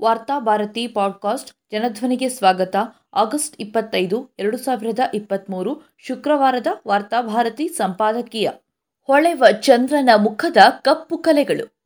ವಾರ್ತಾ ಭಾರತಿ ಪಾಡ್ಕಾಸ್ಟ್ ಜನಧ್ವನಿಗೆ ಸ್ವಾಗತ. ಆಗಸ್ಟ್ ಇಪ್ಪತ್ತೈದು, ಎರಡು ಸಾವಿರದ ಇಪ್ಪತ್ತ್ಮೂರು ಶುಕ್ರವಾರದ ವಾರ್ತಾಭಾರತಿ ಸಂಪಾದಕೀಯ. ಹೊಳೆವ ಚಂದ್ರನ ಮುಖದ ಕಪ್ಪು ಕಲೆಗಳು.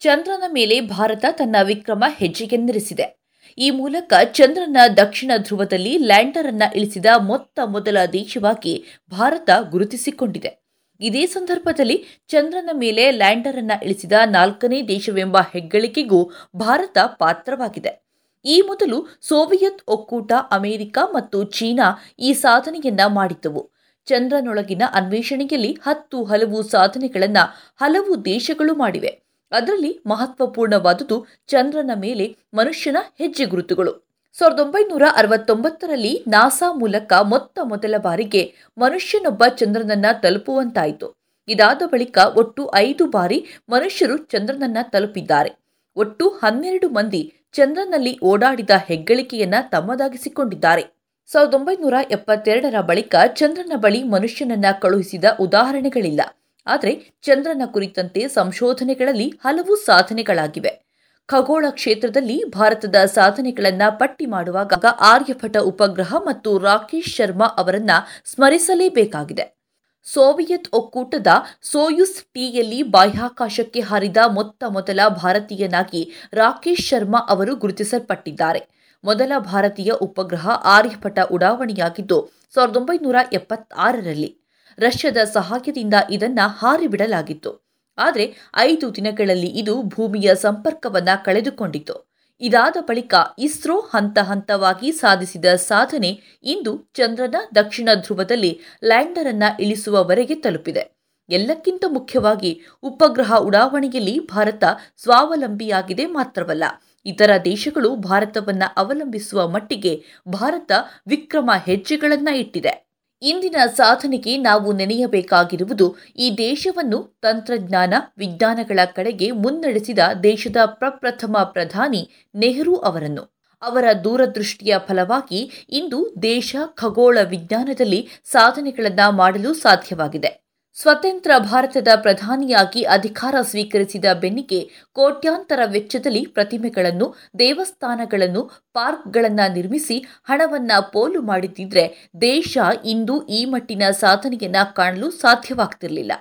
ಚಂದ್ರನ ಮೇಲೆ ಭಾರತ ತನ್ನ ವಿಕ್ರಮ ಹೆಜ್ಜೆಗೆಂದಿರಿಸಿದೆ ಈ ಮೂಲಕ ಚಂದ್ರನ ದಕ್ಷಿಣ ಧ್ರುವದಲ್ಲಿ ಲ್ಯಾಂಡರ್ ಅನ್ನ ಇಳಿಸಿದ ಮೊತ್ತ ಮೊದಲ ದೇಶವಾಗಿ ಭಾರತ ಗುರುತಿಸಿಕೊಂಡಿದೆ. ಇದೇ ಸಂದರ್ಭದಲ್ಲಿ ಚಂದ್ರನ ಮೇಲೆ ಲ್ಯಾಂಡರ್ ಅನ್ನ ಇಳಿಸಿದ ನಾಲ್ಕನೇ ದೇಶವೆಂಬ ಹೆಗ್ಗಳಿಕೆಗೂ ಭಾರತ ಪಾತ್ರವಾಗಿದೆ. ಈ ಮೊದಲು ಸೋವಿಯತ್ ಒಕ್ಕೂಟ, ಅಮೆರಿಕ ಮತ್ತು ಚೀನಾ ಈ ಸಾಧನೆಯನ್ನ ಮಾಡಿದ್ದವು. ಚಂದ್ರನೊಳಗಿನ ಅನ್ವೇಷಣೆಯಲ್ಲಿ ಹತ್ತು ಹಲವು ಸಾಧನೆಗಳನ್ನು ಹಲವು ದೇಶಗಳು ಮಾಡಿವೆ. ಅದರಲ್ಲಿ ಮಹತ್ವಪೂರ್ಣವಾದುದು ಚಂದ್ರನ ಮೇಲೆ ಮನುಷ್ಯನ ಹೆಜ್ಜೆ ಗುರುತುಗಳು. ಸಾವಿರದ ಒಂಬೈನೂರ ಅರವತ್ತೊಂಬತ್ತರಲ್ಲಿ ನಾಸಾ ಮೂಲಕ ಮೊತ್ತ ಮೊದಲ ಬಾರಿಗೆ ಮನುಷ್ಯನೊಬ್ಬ ಚಂದ್ರನನ್ನ ತಲುಪುವಂತಾಯಿತು. ಇದಾದ ಬಳಿಕ ಒಟ್ಟು ಐದು ಬಾರಿ ಮನುಷ್ಯರು ಚಂದ್ರನನ್ನ ತಲುಪಿದ್ದಾರೆ. ಒಟ್ಟು ಹನ್ನೆರಡು ಮಂದಿ ಚಂದ್ರನಲ್ಲಿ ಓಡಾಡಿದ ಹೆಗ್ಗಳಿಕೆಯನ್ನ ತಮ್ಮದಾಗಿಸಿಕೊಂಡಿದ್ದಾರೆ. ಸಾವಿರದ ಒಂಬೈನೂರ ಎಪ್ಪತ್ತೆರಡರ ಬಳಿಕ ಚಂದ್ರನ ಬಳಿ ಮನುಷ್ಯನನ್ನ ಕಳುಹಿಸಿದ ಉದಾಹರಣೆಗಳಿಲ್ಲ. ಆದರೆ ಚಂದ್ರನ ಕುರಿತಂತೆ ಸಂಶೋಧನೆಗಳಲ್ಲಿ ಹಲವು ಸಾಧನೆಗಳಾಗಿವೆ. ಖಗೋಳ ಕ್ಷೇತ್ರದಲ್ಲಿ ಭಾರತದ ಸಾಧನೆಗಳನ್ನ ಪಟ್ಟಿ ಮಾಡುವಾಗ ಆರ್ಯಭಟ ಉಪಗ್ರಹ ಮತ್ತು ರಾಕೇಶ್ ಶರ್ಮಾ ಅವರನ್ನ ಸ್ಮರಿಸಲೇಬೇಕಾಗಿದೆ. ಸೋವಿಯತ್ ಒಕ್ಕೂಟದ ಸೋಯುಸ್ ಟಿಯಲ್ಲಿ ಬಾಹ್ಯಾಕಾಶಕ್ಕೆ ಹಾರಿದ ಮೊತ್ತ ಮೊದಲ ಭಾರತೀಯನಾಗಿ ರಾಕೇಶ್ ಶರ್ಮಾ ಅವರು ಗುರುತಿಸಲ್ಪಟ್ಟಿದ್ದಾರೆ. ಮೊದಲ ಭಾರತೀಯ ಉಪಗ್ರಹ ಆರ್ಯಭಟ ಉಡಾವಣೆಯಾಗಿದ್ದು ಸಾವಿರದ ಒಂಬೈನೂರ ಎಪ್ಪತ್ತಾರರಲ್ಲಿ. ರಷ್ಯಾದ ಸಹಾಯದಿಂದ ಇದನ್ನ ಹಾರಿಬಿಡಲಾಗಿತ್ತು. ಆದರೆ ಐದು ದಿನಗಳಲ್ಲಿ ಇದು ಭೂಮಿಯ ಸಂಪರ್ಕವನ್ನ ಕಳೆದುಕೊಂಡಿತು ಇದಾದ ಬಳಿಕ ಇಸ್ರೋ ಹಂತ ಹಂತವಾಗಿ ಸಾಧಿಸಿದ ಸಾಧನೆ ಇಂದು ಚಂದ್ರನ ದಕ್ಷಿಣ ಧ್ರುವದಲ್ಲಿ ಲ್ಯಾಂಡರ್ ಅನ್ನ ಇಳಿಸುವವರೆಗೆ ತಲುಪಿದೆ. ಎಲ್ಲಕ್ಕಿಂತ ಮುಖ್ಯವಾಗಿ ಉಪಗ್ರಹ ಉಡಾವಣೆಯಲ್ಲಿ ಭಾರತ ಸ್ವಾವಲಂಬಿಯಾಗಿದೆ ಮಾತ್ರವಲ್ಲ, ಇತರ ದೇಶಗಳು ಭಾರತವನ್ನ ಅವಲಂಬಿಸುವ ಮಟ್ಟಿಗೆ ಭಾರತ ವಿಕ್ರಮ ಹೆಜ್ಜೆಗಳನ್ನು ಇಟ್ಟಿದೆ. ಇಂದಿನ ಸಾಧನೆಗೆ ನಾವು ನೆನೆಯಬೇಕಾಗಿರುವುದು ಈ ದೇಶವನ್ನು ತಂತ್ರಜ್ಞಾನ, ವಿಜ್ಞಾನಗಳ ಕಡೆಗೆ ಮುನ್ನಡೆಸಿದ ದೇಶದ ಪ್ರಪ್ರಥಮ ಪ್ರಧಾನಿ ನೆಹರು ಅವರನ್ನು. ಅವರ ದೂರದೃಷ್ಟಿಯ ಫಲವಾಗಿ ಇಂದು ದೇಶ ಖಗೋಳ ವಿಜ್ಞಾನದಲ್ಲಿ ಸಾಧನೆಗಳನ್ನು ಮಾಡಲು ಸಾಧ್ಯವಾಗಿದೆ. ಸ್ವತಂತ್ರ ಭಾರತದ ಪ್ರಧಾನಿಯಾಗಿ ಅಧಿಕಾರ ಸ್ವೀಕರಿಸಿದ ಬೆನ್ನಿಗೆ ಕೋಟ್ಯಾಂತರ ವೆಚ್ಚದಲ್ಲಿ ಪ್ರತಿಮೆಗಳನ್ನು, ದೇವಸ್ಥಾನಗಳನ್ನು, ಪಾರ್ಕ್ಗಳನ್ನು ನಿರ್ಮಿಸಿ ಹಣವನ್ನ ಪೋಲು ಮಾಡಿದ್ದಿದ್ರೆ ದೇಶ ಇಂದು ಈ ಮಟ್ಟಿನ ಸಾಧನೆಯನ್ನ ಕಾಣಲು ಸಾಧ್ಯವಾಗ್ತಿರಲಿಲ್ಲ.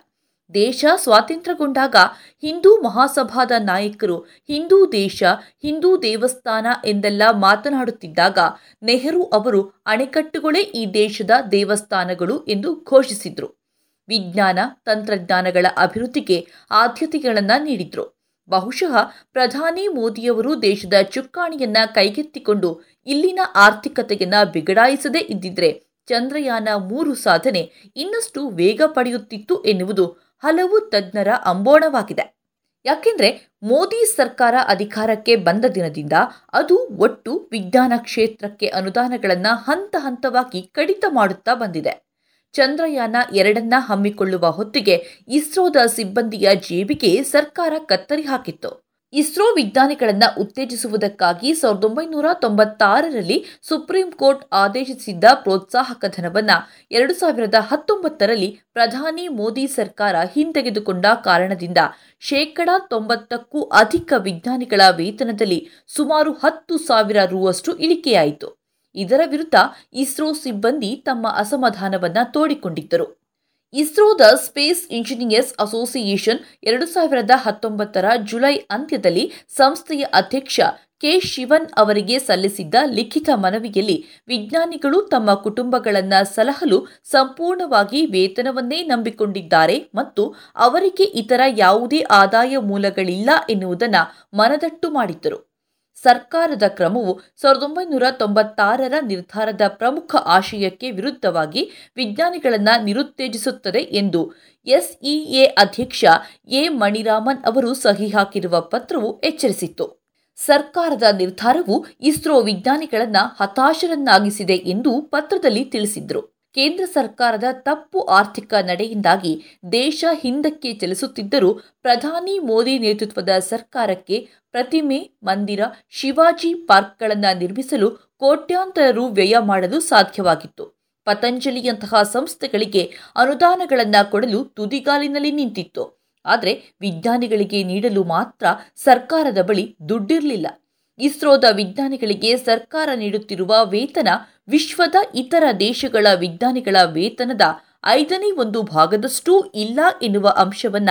ದೇಶ ಸ್ವಾತಂತ್ರ್ಯಗೊಂಡಾಗ ಹಿಂದೂ ಮಹಾಸಭಾದ ನಾಯಕರು ಹಿಂದೂ ದೇಶ, ಹಿಂದೂ ದೇವಸ್ಥಾನ ಎಂದೆಲ್ಲ ಮಾತನಾಡುತ್ತಿದ್ದಾಗ ನೆಹರು ಅವರು ಅಣೆಕಟ್ಟುಗಳೇ ಈ ದೇಶದ ದೇವಸ್ಥಾನಗಳು ಎಂದು ಘೋಷಿಸಿದ್ರು. ವಿಜ್ಞಾನ, ತಂತ್ರಜ್ಞಾನಗಳ ಅಭಿವೃದ್ಧಿಗೆ ಆದ್ಯತೆಗಳನ್ನು ನೀಡಿದ್ರು. ಬಹುಶಃ ಪ್ರಧಾನಿ ಮೋದಿಯವರು ದೇಶದ ಚುಕ್ಕಾಣಿಯನ್ನ ಕೈಗೆತ್ತಿಕೊಂಡು ಇಲ್ಲಿನ ಆರ್ಥಿಕತೆಯನ್ನ ಬಿಗಡಾಯಿಸದೇ ಇದ್ದಿದ್ರೆ ಚಂದ್ರಯಾನ ಮೂರು ಸಾಧನೆ ಇನ್ನಷ್ಟು ವೇಗ ಪಡೆಯುತ್ತಿತ್ತು ಎನ್ನುವುದು ಹಲವು ತಜ್ಞರ ಅಂಬೋಣವಾಗಿದೆ. ಯಾಕೆಂದ್ರೆ ಮೋದಿ ಸರ್ಕಾರ ಅಧಿಕಾರಕ್ಕೆ ಬಂದ ದಿನದಿಂದ ಅದು ಒಟ್ಟು ವಿಜ್ಞಾನ ಕ್ಷೇತ್ರಕ್ಕೆ ಅನುದಾನಗಳನ್ನು ಹಂತ ಹಂತವಾಗಿ ಕಡಿತ ಮಾಡುತ್ತಾ ಬಂದಿದೆ. ಚಂದ್ರಯಾನ ಎರಡನ್ನ ಹಮ್ಮಿಕೊಳ್ಳುವ ಹೊತ್ತಿಗೆ ಇಸ್ರೋದ ಸಿಬ್ಬಂದಿಯ ಜೇಬಿಗೆ ಸರ್ಕಾರ ಕತ್ತರಿ ಹಾಕಿತ್ತು. ಇಸ್ರೋ ವಿಜ್ಞಾನಿಗಳನ್ನು ಉತ್ತೇಜಿಸುವುದಕ್ಕಾಗಿ ಸಾವಿರದ ಒಂಬೈನೂರ ತೊಂಬತ್ತಾರರಲ್ಲಿ ಸುಪ್ರೀಂ ಕೋರ್ಟ್ ಆದೇಶಿಸಿದ್ದ ಪ್ರೋತ್ಸಾಹಕ ಧನವನ್ನು ಎರಡು ಸಾವಿರದ ಹತ್ತೊಂಬತ್ತರಲ್ಲಿ ಪ್ರಧಾನಿ ಮೋದಿ ಸರ್ಕಾರ ಹಿಂತೆಗೆದುಕೊಂಡ ಕಾರಣದಿಂದ ಶೇಕಡ ತೊಂಬತ್ತಕ್ಕೂ ಅಧಿಕ ವಿಜ್ಞಾನಿಗಳ ವೇತನದಲ್ಲಿ ಸುಮಾರು ಹತ್ತು ಸಾವಿರ ರುವಷ್ಟು ಇಳಿಕೆಯಾಯಿತು. ಇದರ ವಿರುದ್ಧ ಇಸ್ರೋ ಸಿಬ್ಬಂದಿ ತಮ್ಮ ಅಸಮಾಧಾನವನ್ನು ತೋಡಿಕೊಂಡಿದ್ದರು. ಇಸ್ರೋದ ಸ್ಪೇಸ್ ಇಂಜಿನಿಯರ್ಸ್ ಅಸೋಸಿಯೇಷನ್ ಎರಡು ಸಾವಿರದ ಹತ್ತೊಂಬತ್ತರ ಜುಲೈ ಅಂತ್ಯದಲ್ಲಿ ಸಂಸ್ಥೆಯ ಅಧ್ಯಕ್ಷ ಕೆ ಶಿವನ್ ಅವರಿಗೆ ಸಲ್ಲಿಸಿದ್ದ ಲಿಖಿತ ಮನವಿಯಲ್ಲಿ ವಿಜ್ಞಾನಿಗಳು ತಮ್ಮ ಕುಟುಂಬಗಳನ್ನು ಸಲಹಲು ಸಂಪೂರ್ಣವಾಗಿ ವೇತನವನ್ನೇ ನಂಬಿಕೊಂಡಿದ್ದಾರೆ ಮತ್ತು ಅವರಿಗೆ ಇತರ ಯಾವುದೇ ಆದಾಯ ಮೂಲಗಳಿಲ್ಲ ಎನ್ನುವುದನ್ನು ಮನದಟ್ಟು ಮಾಡಿದ್ದರು. ಸರ್ಕಾರದ ಕ್ರಮವು ಸಾವಿರದ ಒಂಬೈನೂರ ತೊಂಬತ್ತಾರರ ನಿರ್ಧಾರದ ಪ್ರಮುಖ ಆಶಯಕ್ಕೆ ವಿರುದ್ಧವಾಗಿ ವಿಜ್ಞಾನಿಗಳನ್ನು ನಿರುತ್ತೇಜಿಸುತ್ತದೆ ಎಂದು ಎಸ್ಇಎ ಅಧ್ಯಕ್ಷ ಎ ಮಣಿರಾಮನ್ ಅವರು ಸಹಿ ಹಾಕಿರುವ ಪತ್ರವು ಎಚ್ಚರಿಸಿತ್ತು. ಸರ್ಕಾರದ ನಿರ್ಧಾರವು ಇಸ್ರೋ ವಿಜ್ಞಾನಿಗಳನ್ನು ಹತಾಶರನ್ನಾಗಿಸಿದೆ ಎಂದು ಪತ್ರದಲ್ಲಿ ತಿಳಿಸಿದ್ರು. ಕೇಂದ್ರ ಸರ್ಕಾರದ ತಪ್ಪು ಆರ್ಥಿಕ ನಡೆಯಿಂದಾಗಿ ದೇಶ ಹಿಂದಕ್ಕೆ ಚಲಿಸುತ್ತಿದ್ದರೂ ಪ್ರಧಾನಿ ಮೋದಿ ನೇತೃತ್ವದ ಸರ್ಕಾರಕ್ಕೆ ಪ್ರತಿಮೆ, ಮಂದಿರ, ಶಿವಾಜಿ ಪಾರ್ಕ್ಗಳನ್ನು ನಿರ್ಮಿಸಲು ಕೋಟ್ಯಾಂತರ ರು ವ್ಯಯ ಮಾಡಲು ಸಾಧ್ಯವಾಗಿತ್ತು. ಪತಂಜಲಿಯಂತಹ ಸಂಸ್ಥೆಗಳಿಗೆ ಅನುದಾನಗಳನ್ನು ಕೊಡಲು ತುದಿಗಾಲಿನಲ್ಲಿ ನಿಂತಿತ್ತು. ಆದರೆ ವಿಜ್ಞಾನಿಗಳಿಗೆ ನೀಡಲು ಮಾತ್ರ ಸರ್ಕಾರದ ಬಳಿ ದುಡ್ಡಿರಲಿಲ್ಲ. ಇಸ್ರೋದ ವಿಜ್ಞಾನಿಗಳಿಗೆ ಸರ್ಕಾರ ನೀಡುತ್ತಿರುವ ವೇತನ ವಿಶ್ವದ ಇತರ ದೇಶಗಳ ವಿಜ್ಞಾನಿಗಳ ವೇತನದ ಐದನೇ ಒಂದು ಭಾಗದಷ್ಟೂ ಇಲ್ಲ ಎನ್ನುವ ಅಂಶವನ್ನ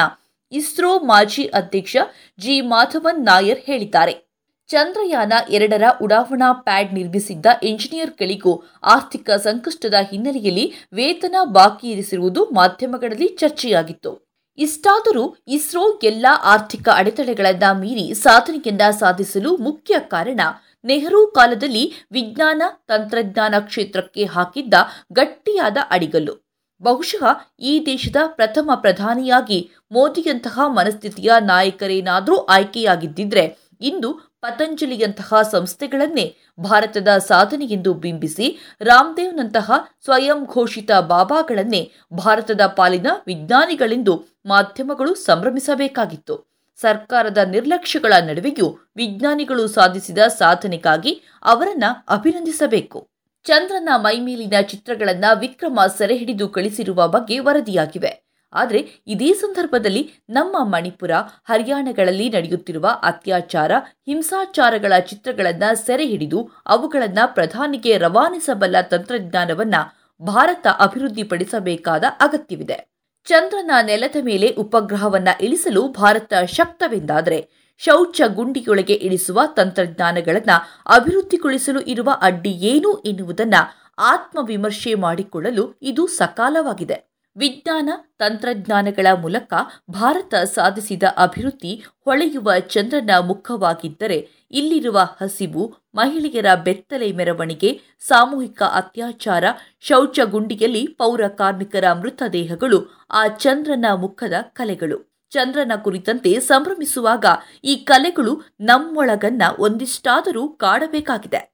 ಇಸ್ರೋ ಮಾಜಿ ಅಧ್ಯಕ್ಷ ಜಿ ಮಾಧವನ್ ನಾಯರ್ ಹೇಳಿದ್ದಾರೆ. ಚಂದ್ರಯಾನ ಎರಡರ ಉಡಾವಣಾ ಪ್ಯಾಡ್ ನಿರ್ಮಿಸಿದ್ದ ಎಂಜಿನಿಯರ್ಗಳಿಗೂ ಆರ್ಥಿಕ ಸಂಕಷ್ಟದ ಹಿನ್ನೆಲೆಯಲ್ಲಿ ವೇತನ ಬಾಕಿ ಇರಿಸಿರುವುದು ಮಾಧ್ಯಮಗಳಲ್ಲಿ ಚರ್ಚೆಯಾಗಿತ್ತು. ಇಷ್ಟಾದರೂ ಇಸ್ರೋ ಎಲ್ಲ ಆರ್ಥಿಕ ಅಡೆತಡೆಗಳನ್ನ ಮೀರಿ ಸಾಧನೆಯನ್ನ ಸಾಧಿಸಲು ಮುಖ್ಯ ಕಾರಣ ನೆಹರು ಕಾಲದಲ್ಲಿ ವಿಜ್ಞಾನ ತಂತ್ರಜ್ಞಾನ ಕ್ಷೇತ್ರಕ್ಕೆ ಹಾಕಿದ್ದ ಗಟ್ಟಿಯಾದ ಅಡಿಗಲ್ಲು. ಬಹುಶಃ ಈ ದೇಶದ ಪ್ರಥಮ ಪ್ರಧಾನಿಯಾಗಿ ಮೋದಿಯಂತಹ ಮನಸ್ಥಿತಿಯ ನಾಯಕರೇನಾದರೂ ಆಯ್ಕೆಯಾಗಿದ್ದಿದ್ರೆ ಇಂದು ಪತಂಜಲಿಯಂತಹ ಸಂಸ್ಥೆಗಳನ್ನೇ ಭಾರತದ ಸಾಧನೆಯೆಂದು ಬಿಂಬಿಸಿ ರಾಮದೇವ್ನಂತಹ ಸ್ವಯಂ ಘೋಷಿತ ಬಾಬಾಗಳನ್ನೇ ಭಾರತದ ಪಾಲಿನ ವಿಜ್ಞಾನಿಗಳೆಂದು ಮಾಧ್ಯಮಗಳು ಸಂಭ್ರಮಿಸಬೇಕಾಗಿತ್ತು. ಸರ್ಕಾರದ ನಿರ್ಲಕ್ಷ್ಯಗಳ ನಡುವೆಯೂ ವಿಜ್ಞಾನಿಗಳು ಸಾಧಿಸಿದ ಸಾಧನೆಗಾಗಿ ಅವರನ್ನ ಅಭಿನಂದಿಸಬೇಕು. ಚಂದ್ರನ ಮೈಮೇಲಿನ ಚಿತ್ರಗಳನ್ನ ವಿಕ್ರಮ ಸೆರೆ ಹಿಡಿದು ಕಳಿಸಿರುವ ಬಗ್ಗೆ ವರದಿಯಾಗಿವೆ. ಆದರೆ ಇದೇ ಸಂದರ್ಭದಲ್ಲಿ ನಮ್ಮ ಮಣಿಪುರ, ಹರಿಯಾಣಗಳಲ್ಲಿ ನಡೆಯುತ್ತಿರುವ ಅತ್ಯಾಚಾರ, ಹಿಂಸಾಚಾರಗಳ ಚಿತ್ರಗಳನ್ನು ಸೆರೆ ಹಿಡಿದು ಅವುಗಳನ್ನು ಪ್ರಧಾನಿಗೆ ರವಾನಿಸಬಲ್ಲ ತಂತ್ರಜ್ಞಾನವನ್ನ ಭಾರತ ಅಭಿವೃದ್ಧಿಪಡಿಸಬೇಕಾದ ಅಗತ್ಯವಿದೆ. ಚಂದ್ರನ ನೆಲದ ಮೇಲೆ ಉಪಗ್ರಹವನ್ನ ಇಳಿಸಲು ಭಾರತ ಶಕ್ತವೆಂದಾದರೆ, ಶೌಚ ಗುಂಡಿಯೊಳಗೆ ಇಳಿಸುವ ತಂತ್ರಜ್ಞಾನಗಳನ್ನು ಅಭಿವೃದ್ಧಿಗೊಳಿಸಲು ಇರುವ ಅಡ್ಡಿ ಏನು ಎನ್ನುವುದನ್ನು ಆತ್ಮವಿಮರ್ಶೆ ಮಾಡಿಕೊಳ್ಳಲು ಇದು ಸಕಾಲವಾಗಿದೆ. ವಿಜ್ಞಾನ ತಂತ್ರಜ್ಞಾನಗಳ ಮೂಲಕ ಭಾರತ ಸಾಧಿಸಿದ ಅಭಿವೃದ್ಧಿ ಹೊಳೆಯುವ ಚಂದ್ರನ ಮುಖವಾಗಿದ್ದರೆ ಇಲ್ಲಿರುವ ಹಸಿವು, ಮಹಿಳೆಯರ ಬೆತ್ತಲೆ ಮೆರವಣಿಗೆ, ಸಾಮೂಹಿಕ ಅತ್ಯಾಚಾರ, ಶೌಚಗುಂಡಿಯಲ್ಲಿ ಪೌರ ಕಾರ್ಮಿಕರ ಮೃತದೇಹಗಳು ಆ ಚಂದ್ರನ ಮುಖದ ಕಲೆಗಳು. ಚಂದ್ರನ ಕುರಿತಂತೆ ಸಂಭ್ರಮಿಸುವಾಗ ಈ ಕಲೆಗಳು ನಮ್ಮೊಳಗನ್ನ ಒಂದಿಷ್ಟಾದರೂ ಕಾಡಬೇಕಾಗಿದೆ.